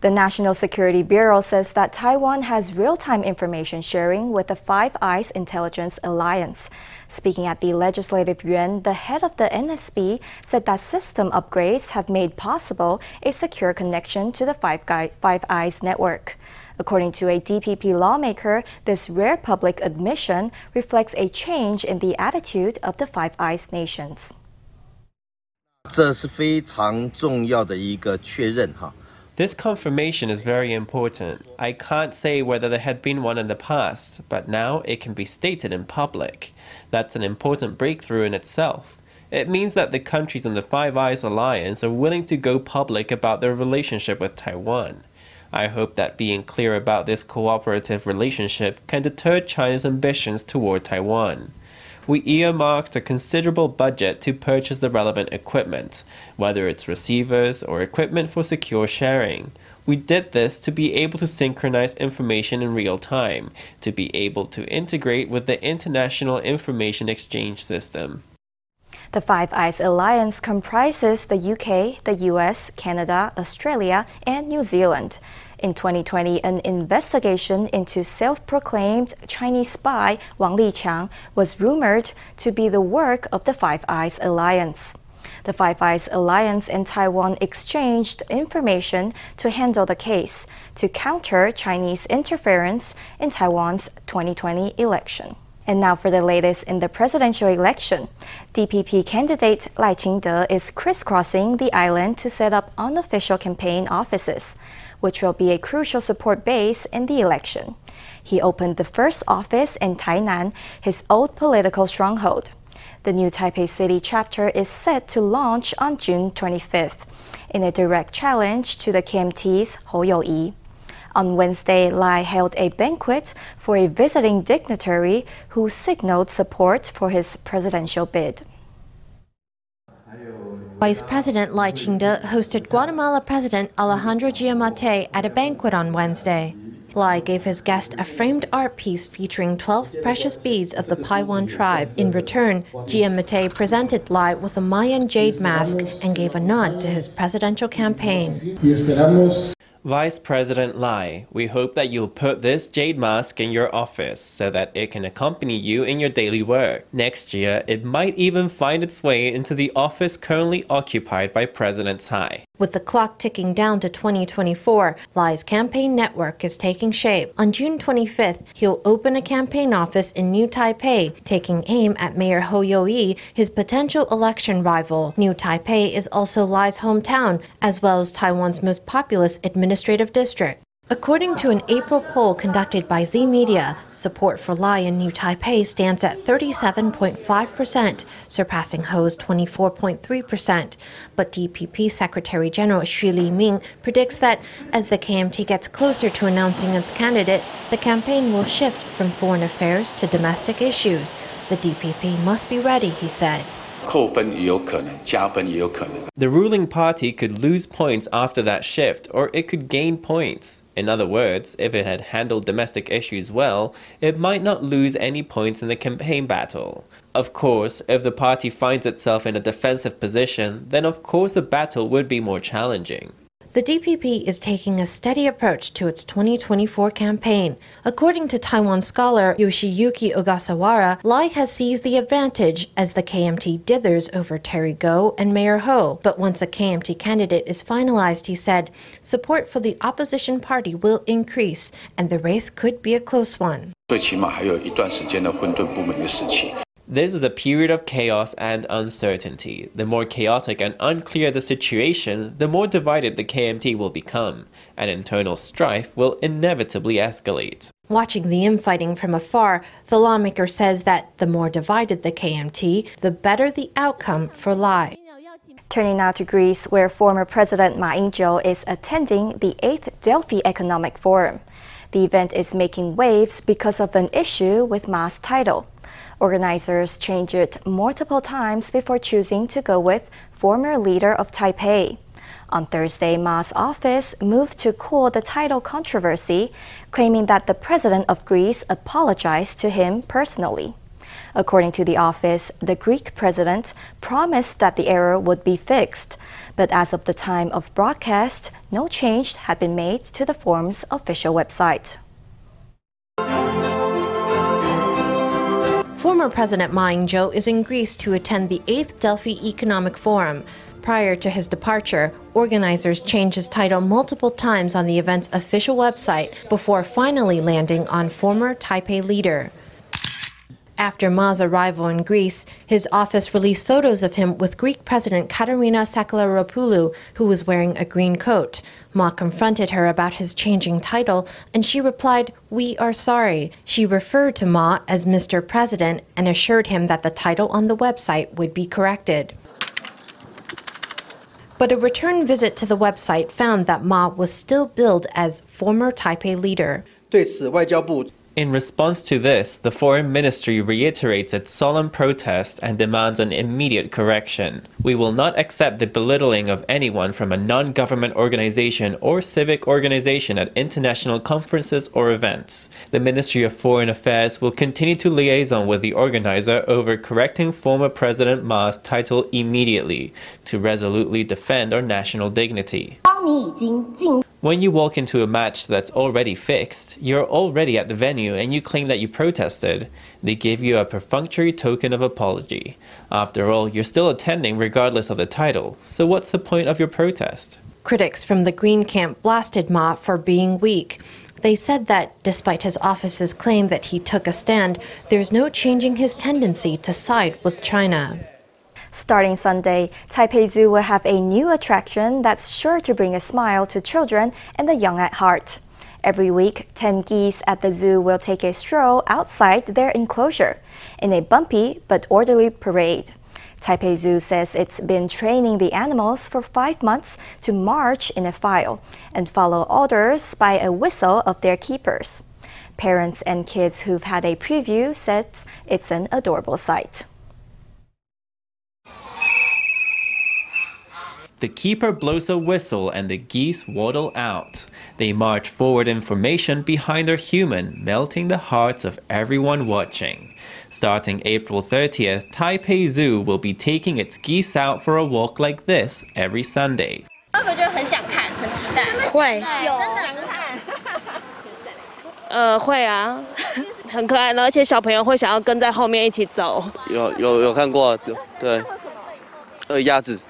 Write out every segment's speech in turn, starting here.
The National Security Bureau says that Taiwan has real time information sharing with the Five Eyes Intelligence Alliance. Speaking at the Legislative Yuan, the head of the NSB said that system upgrades have made possible a secure connection to the Five, Five Eyes network. According to a DPP lawmaker, this rare public admission reflects a change in the attitude of the Five Eyes nations. 这是非常重要的一个确认哈。 This confirmation is very important. I can't say whether there had been one in the past, but now it can be stated in public. That's an important breakthrough in itself. It means that the countries in the Five Eyes Alliance are willing to go public about their relationship with Taiwan. I hope that being clear about this cooperative relationship can deter China's ambitions toward Taiwan we earmarked a considerable budget to purchase the relevant equipment, whether it's receivers or equipment for secure sharing. We did this to be able to synchronize information in real time, to be able to integrate with the International Information Exchange System. The Five Eyes Alliance comprises the UK, the US, Canada, Australia, and New Zealand. In 2020, an investigation into self proclaimed Chinese spy Wang Liqiang was rumored to be the work of the Five Eyes Alliance. The Five Eyes Alliance and Taiwan exchanged information to handle the case to counter Chinese interference in Taiwan's 2020 election. And now for the latest in the presidential election. DPP candidate Lai Ching-te is crisscrossing the island to set up unofficial campaign offices which will be a crucial support base in the election. He opened the first office in Tainan, his old political stronghold. The new Taipei City chapter is set to launch on June 25th in a direct challenge to the KMT's Hou You-yi. On Wednesday, Lai held a banquet for a visiting dignitary who signaled support for his presidential bid. Vice President Lai Ching-te hosted Guatemala President Alejandro Giammattei at a banquet on Wednesday. Lai gave his guest a framed art piece featuring 12 precious beads of the Paiwan tribe. In return, Giammattei presented Lai with a Mayan jade mask and gave a nod to his presidential campaign. Vice President Lai, we hope that you'll put this jade mask in your office so that it can accompany you in your daily work. Next year, it might even find its way into the office currently occupied by President Tsai. With the clock ticking down to 2024, Lai's campaign network is taking shape. On June 25th, he'll open a campaign office in New Taipei, taking aim at Mayor Hou You-yi, his potential election rival. New Taipei is also Lai's hometown, as well as Taiwan's most populous administrative district. According to an April poll conducted by Z Media, support for Lai in New Taipei stands at 37.5%, surpassing Hou's 24.3%. But DPP Secretary General Xu Liming predicts that as the KMT gets closer to announcing its candidate, the campaign will shift from foreign affairs to domestic issues. The DPP must be ready, he said. The ruling party could lose points after that shift, or it could gain points. In other words, if it had handled domestic issues well, it might not lose any points in the campaign battle. Of course, if the party finds itself in a defensive position, then of course the battle would be more challenging the DPP is taking a steady approach to its 2024 campaign. According to Taiwan scholar Yoshiyuki Ogasawara, Lai has seized the advantage as the KMT dithers over Terry Gou and Mayor Hou. But once a KMT candidate is finalized, he said, support for the opposition party will increase and the race could be a close one. This is a period of chaos and uncertainty. The more chaotic and unclear the situation, the more divided the KMT will become, and internal strife will inevitably escalate. Watching the infighting from afar, the lawmaker says that the more divided the KMT, the better the outcome for Lai. Turning now to Greece, where former President Ma Ying-jeou is attending the 8th Delphi Economic Forum. The event is making waves because of an issue with Ma's title. Organizers changed it multiple times before choosing to go with former leader of Taipei. On Thursday, Ma's office moved to cool the title controversy, claiming that the president of Greece apologized to him personally. According to the office, the Greek president promised that the error would be fixed, but as of the time of broadcast, no change had been made to the forum's official website. Former President Ma Ying-jeou is in Greece to attend the 8th Delphi Economic Forum. Prior to his departure, organizers changed his title multiple times on the event's official website before finally landing on former Taipei leader. After Ma's arrival in Greece, his office released photos of him with Greek President Katerina Sakellaropoulou, who was wearing a green coat. Ma confronted her about his changing title, and she replied, We are sorry. She referred to Ma as Mr. President and assured him that the title on the website would be corrected. But a return visit to the website found that Ma was still billed as former Taipei leader. 对此，外交部 In response to this, the Foreign Ministry reiterates its solemn protest and demands an immediate correction. We will not accept the belittling of anyone from a non government organization or civic organization at international conferences or events. The Ministry of Foreign Affairs will continue to liaison with the organizer over correcting former President Ma's title immediately to resolutely defend our national dignity. 当你已经进 When you walk into a match that's already fixed, you're already at the venue and you claim that you protested, they give you a perfunctory token of apology. After all, you're still attending regardless of the title, so what's the point of your protest? Critics from the Green camp blasted Ma for being weak. They said that, despite his office's claim that he took a stand, there's no changing his tendency to side with China. Starting Sunday, Taipei Zoo will have a new attraction that's sure to bring a smile to children and the young at heart. Every week, 10 geese at the zoo will take a stroll outside their enclosure in a bumpy but orderly parade. Taipei Zoo says it's been training the animals for five months to march in a file and follow orders by a whistle of their keepers. Parents and kids who've had a preview said it's an adorable sight. The keeper blows a whistle and the geese waddle out. They march forward in formation behind their human, melting the hearts of everyone watching. Starting April 30th, Taipei Zoo will be taking its geese out for a walk like this every Sunday. 会不会就很想看，很期待？会，有真的想看。呃，会啊，很可爱的，而且小朋友会想要跟在后面一起走。有有有看过，有对，呃，鸭子。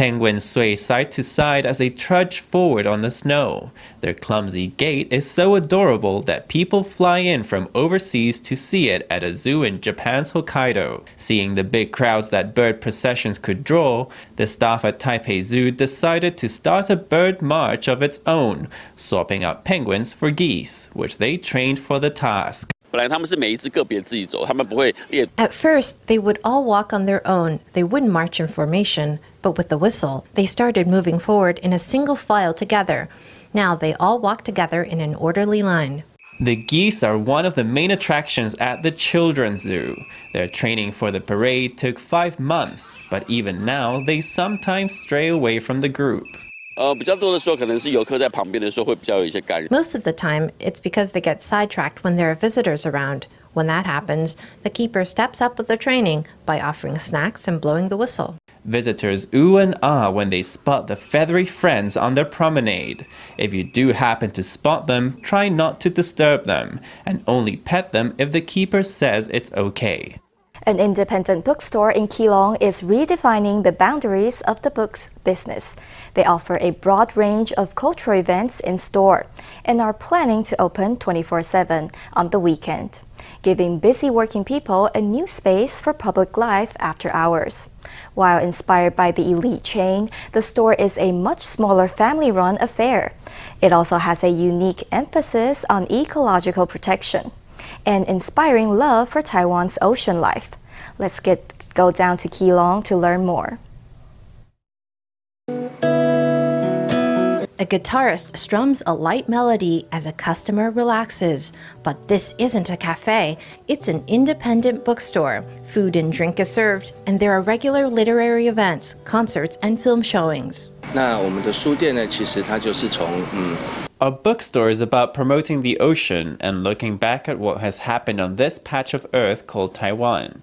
Penguins sway side to side as they trudge forward on the snow. Their clumsy gait is so adorable that people fly in from overseas to see it at a zoo in Japan's Hokkaido. Seeing the big crowds that bird processions could draw, the staff at Taipei Zoo decided to start a bird march of its own, swapping out penguins for geese, which they trained for the task. At first, they would all walk on their own. They wouldn't march in formation, but with the whistle, they started moving forward in a single file together. Now they all walk together in an orderly line. The geese are one of the main attractions at the children's zoo. Their training for the parade took five months, but even now they sometimes stray away from the group. Most of the time, it's because they get sidetracked when there are visitors around. When that happens, the keeper steps up with their training by offering snacks and blowing the whistle. Visitors ooh and ah when they spot the feathery friends on their promenade. If you do happen to spot them, try not to disturb them, and only pet them if the keeper says it's okay. An independent bookstore in Keelung is redefining the boundaries of the books business. They offer a broad range of cultural events in store and are planning to open 24 7 on the weekend, giving busy working people a new space for public life after hours. While inspired by the Eslite chain, the store is a much smaller family run affair. It also has a unique emphasis on ecological protection and inspiring love for Taiwan's ocean life. Let's get go down to Keelung to learn more. A guitarist strums a light melody as a customer relaxes. But this isn't a cafe, it's an independent bookstore. Food and drink is served, and there are regular literary events, concerts, and film showings. 那我们的书店呢，其实它就是从嗯 our bookstore is about promoting the ocean and looking back at what has happened on this patch of earth called Taiwan.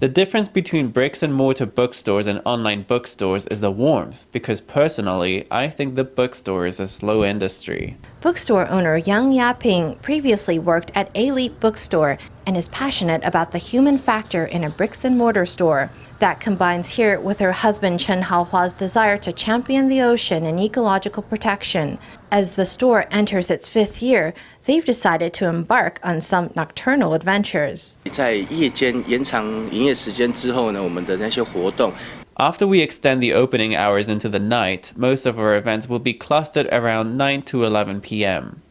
The difference between bricks and mortar bookstores and online bookstores is the warmth, because personally, I think the bookstore is a slow industry. Bookstore owner Yang Yaping previously worked at Eslite Bookstore and is passionate about the human factor in a bricks and mortar store That combines here with her husband Chen Haohua's desire to champion the ocean and ecological protection. As the store enters its fifth year, they've decided to embark on some nocturnal adventures. 在夜间延长营业时间之后呢，我们的那些活动 after we extend the opening hours into the night, most of our events will be clustered around 9 to 11 p.m.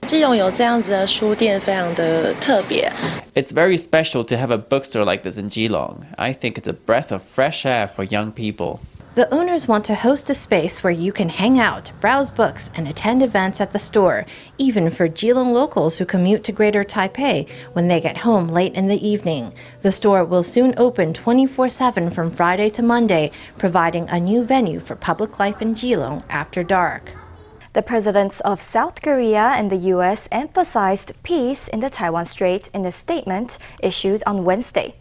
It's very special to have a bookstore like this in Keelung. I think it's a breath of fresh air for young people. The owners want to host a space where you can hang out, browse books, and attend events at the store, even for Keelung locals who commute to Greater Taipei when they get home late in the evening. The store will soon open 24 7 from Friday to Monday, providing a new venue for public life in Keelung after dark. The presidents of South Korea and the U.S. emphasized peace in the Taiwan Strait in a statement issued on Wednesday.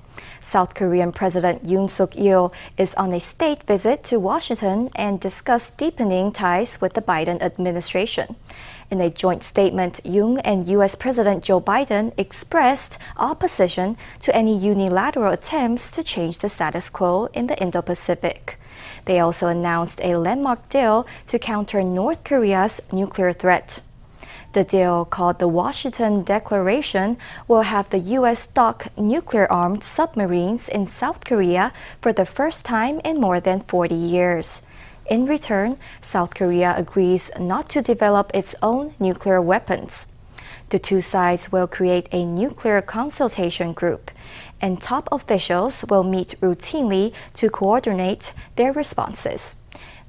South Korean President Yoon Suk Yeol is on a state visit to Washington and discussed deepening ties with the Biden administration. In a joint statement, Yoon and U.S. President Joe Biden expressed opposition to any unilateral attempts to change the status quo in the Indo Pacific. They also announced a landmark deal to counter North Korea's nuclear threat. The deal, called the Washington Declaration, will have the U.S. dock nuclear armed submarines in South Korea for the first time in more than 40 years. In return, South Korea agrees not to develop its own nuclear weapons. The two sides will create a nuclear consultation group, and top officials will meet routinely to coordinate their responses.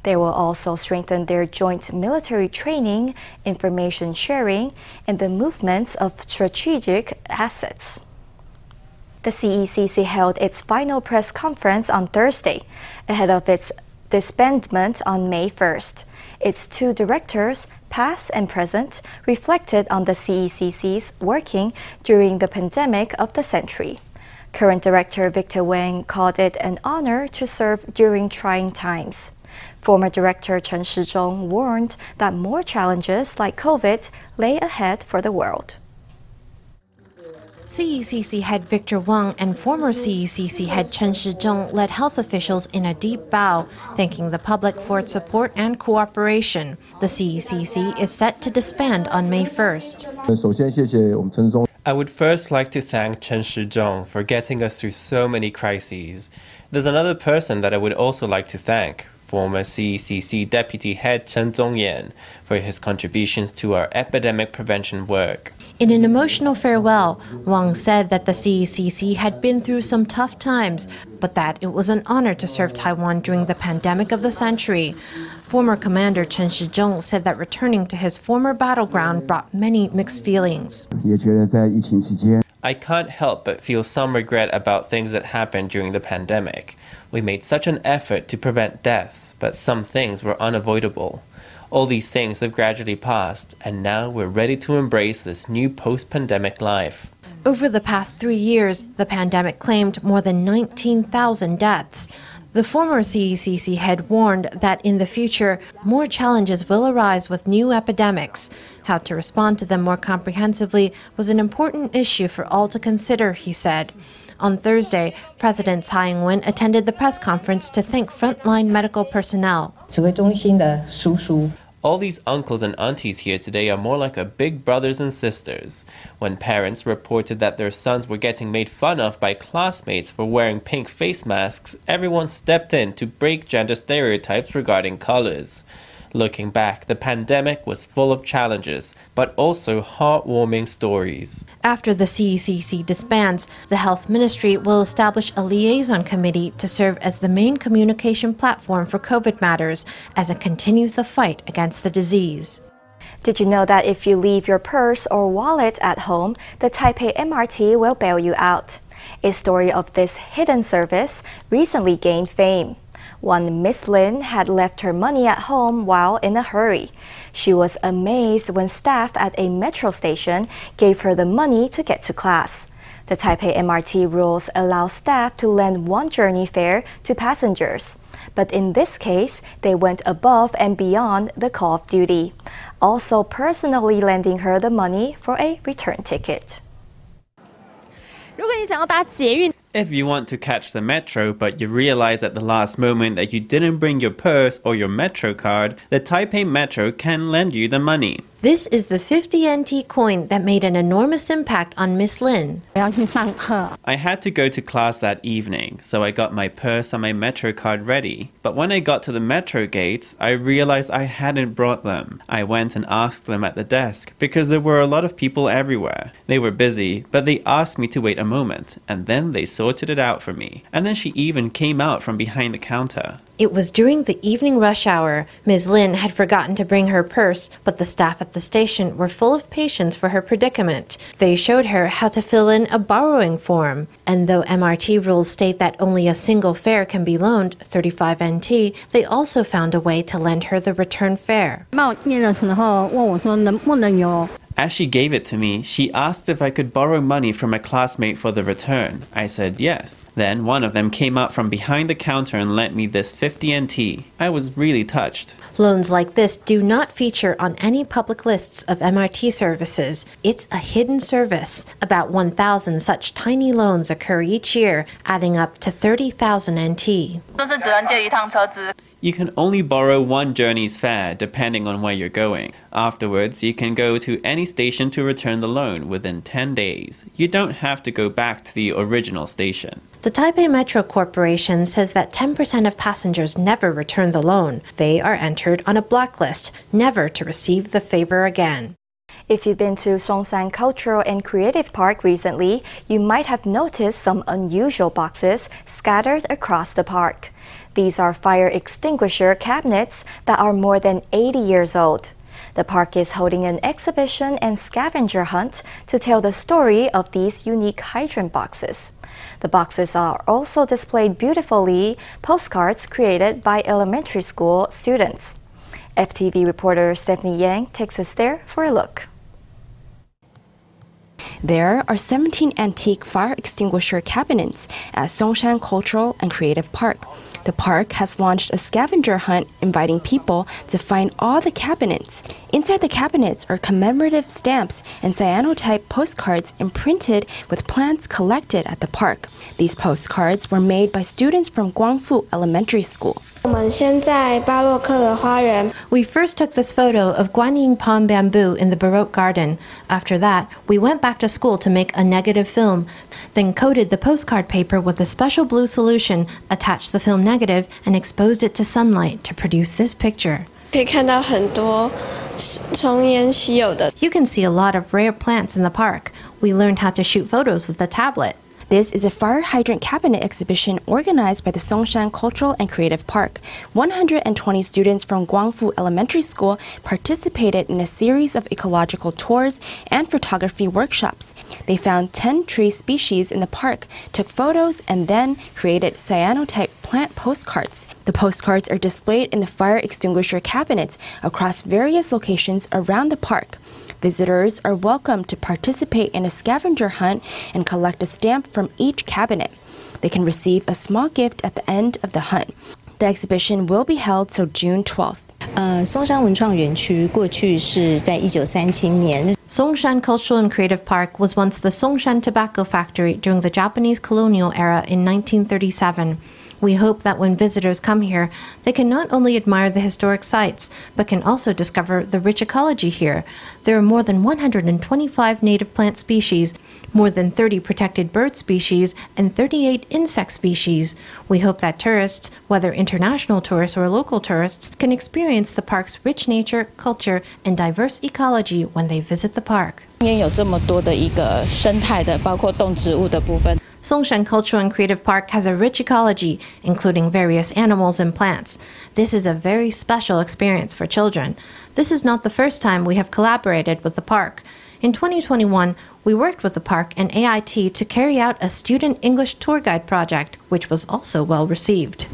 They will also strengthen their joint military training, information sharing, and the movements of strategic assets. The CECC held its final press conference on Thursday, ahead of its disbandment on May 1st. Its two directors, past and present, reflected on the CECC's working during the pandemic of the century. Current director Victor Wang called it an honor to serve during trying times. Former director Chen Shizhong warned that more challenges like COVID lay ahead for the world. CECC head Victor Wang and former CECC head Chen Shizhong led health officials in a deep bow, thanking the public for its support and cooperation. The CECC is set to disband on May 1st. I would first like to thank Chen Shizhong for getting us through so many crises. There's another person that I would also like to thank, former CECC Deputy Head Chen Zongyan for his contributions to our epidemic prevention work. In an emotional farewell, Wang said that the CECC had been through some tough times, but that it was an honor to serve Taiwan during the pandemic of the century. Former Commander Chen Shizhong said that returning to his former battleground brought many mixed feelings. I can't help but feel some regret about things that happened during the pandemic. We made such an effort to prevent deaths, but some things were unavoidable. All these things have gradually passed, and now we're ready to embrace this new post pandemic life. Over the past three years, the pandemic claimed more than 19,000 deaths. The former CECC head warned that in the future, more challenges will arise with new epidemics. How to respond to them more comprehensively was an important issue for all to consider, he said. On Thursday, President Tsai Ing wen attended the press conference to thank frontline medical personnel. All these uncles and aunties here today are more like a big brothers and sisters. When parents reported that their sons were getting made fun of by classmates for wearing pink face masks, everyone stepped in to break gender stereotypes regarding colors. Looking back, the pandemic was full of challenges, but also heartwarming stories. After the CECC disbands, the Health Ministry will establish a liaison committee to serve as the main communication platform for COVID matters as it continues the fight against the disease. Did you know that if you leave your purse or wallet at home, the Taipei MRT will bail you out? A story of this hidden service recently gained fame. One Miss Lin had left her money at home while in a hurry. She was amazed when staff at a metro station gave her the money to get to class. The Taipei MRT rules allow staff to lend one journey fare to passengers. But in this case, they went above and beyond the call of duty, also personally lending her the money for a return ticket. 如果你想要搭捷运， if you want to catch the metro but you realize at the last moment that you didn't bring your purse or your metro card, the Taipei Metro can lend you the money. This is the 50 NT coin that made an enormous impact on Miss Lin. I had to go to class that evening, so I got my purse and my metro card ready. But when I got to the metro gates, I realized I hadn't brought them. I went and asked them at the desk because there were a lot of people everywhere. They were busy, but they asked me to wait a moment, and then they sorted it out for me. And then she even came out from behind the counter. It was during the evening rush hour. Ms. Lin had forgotten to bring her purse, but the staff at the station were full of patience for her predicament. They showed her how to fill in a borrowing form. And though MRT rules state that only a single fare can be loaned, 35 NT, they also found a way to lend her the return fare. 冒念的时候问我说能不能有 As she gave it to me, she asked if I could borrow money from a classmate for the return. I said yes. Then one of them came up from behind the counter and lent me this 50 NT. I was really touched. Loans like this do not feature on any public lists of MRT services. It's a hidden service. About 1,000 such tiny loans occur each year, adding up to 30,000 NT. You can only borrow one journey's fare depending on where you're going. Afterwards, you can go to any station to return the loan within 10 days. You don't have to go back to the original station. The Taipei Metro Corporation says that 10% of passengers never return the loan. They are entered on a blacklist, never to receive the favor again. If you've been to Songshan Cultural and Creative Park recently, you might have noticed some unusual boxes scattered across the park. These are fire extinguisher cabinets that are more than 80 years old. The park is holding an exhibition and scavenger hunt to tell the story of these unique hydrant boxes. The boxes are also displayed beautifully, postcards created by elementary school students. FTV reporter Stephanie Yang takes us there for a look. There are 17 antique fire extinguisher cabinets at Songshan Cultural and Creative Park. The park has launched a scavenger hunt inviting people to find all the cabinets. Inside the cabinets are commemorative stamps and cyanotype postcards imprinted with plants collected at the park. These postcards were made by students from Guangfu Elementary School. We first took this photo of Guanyin palm bamboo in the Baroque garden. After that, we went back to school to make a negative film, then coated the postcard paper with a special blue solution, attached the film negative, and exposed it to sunlight to produce this picture. You can see a lot of rare plants in the park. We learned how to shoot photos with the tablet. This is a fire hydrant cabinet exhibition organized by the Songshan Cultural and Creative Park. 120 students from Guangfu Elementary School participated in a series of ecological tours and photography workshops. They found 10 tree species in the park, took photos, and then created cyanotype plant postcards. The postcards are displayed in the fire extinguisher cabinets across various locations around the park. Visitors are welcome to participate in a scavenger hunt and collect a stamp from each cabinet. They can receive a small gift at the end of the hunt. The exhibition will be held till June 12th. 呃，松山文创园区过去是在一九三七年。 Songshan Cultural and Creative Park was once the Songshan Tobacco Factory during the Japanese colonial era in 1937. We hope that when visitors come here, they can not only admire the historic sites, but can also discover the rich ecology here. There are more than 125 native plant species, more than 30 protected bird species, and 38 insect species. We hope that tourists, whether international tourists or local tourists, can experience the park's rich nature, culture, and diverse ecology when they visit the park. 今天有这么多的一个生态的，包括动植物的部分。 Songshan Cultural and Creative Park has a rich ecology, including various animals and plants. This is a very special experience for children. This is not the first time we have collaborated with the park. In 2021, we worked with the park and AIT to carry out a student English tour guide project, which was also well received.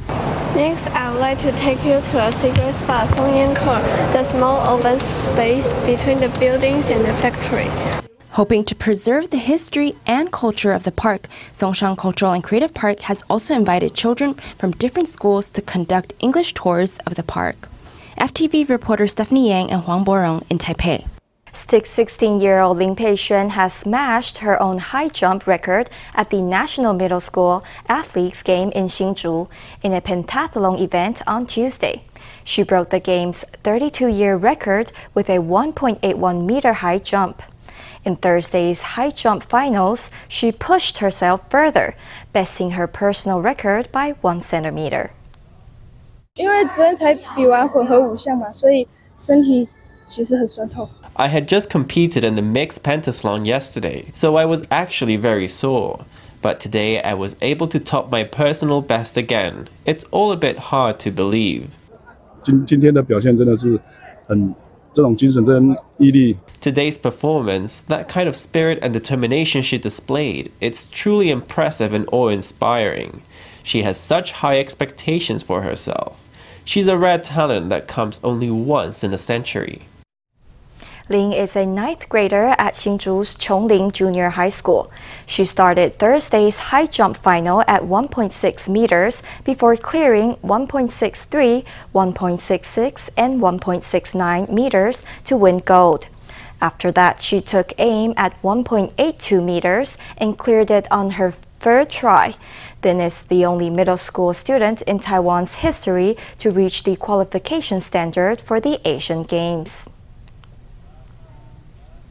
Next, I would like to take you to a secret spot, Songyan Court, the small open space between the buildings and the factory. Hoping to preserve the history and culture of the park, Songshan Cultural and Creative Park has also invited children from different schools to conduct English tours of the park. FTV reporter Stephanie Yang and Huang Borong in Taipei. 16-year-old Lin Peishuan has smashed her own high jump record at the National Middle School Athletes Game in Hsinchu in a pentathlon event on Tuesday. She broke the game's 32-year record with a 1.81 meter high jump. In Thursday's high jump finals, she pushed herself further, besting her personal record by one centimeter. 因为昨天才比完混合五项嘛，所以身体其实很酸痛。I had just competed in the mixed pentathlon yesterday, so I was actually very sore. But today I was able to top my personal best again. It's all a bit hard to believe. 今今天的表现真的是很 Today's performance, that kind of spirit and determination she displayed, it's truly impressive and awe inspiring. She has such high expectations for herself. She's a rare talent that comes only once in a century. Lin is a ninth grader at Hsinchu's Chongling Junior High School. She started Thursday's high jump final at 1.6 meters before clearing 1.63, 1.66, and 1.69 meters to win gold. After that, she took aim at 1.82 meters and cleared it on her third try. Then is the only middle school student in Taiwan's history to reach the qualification standard for the Asian Games.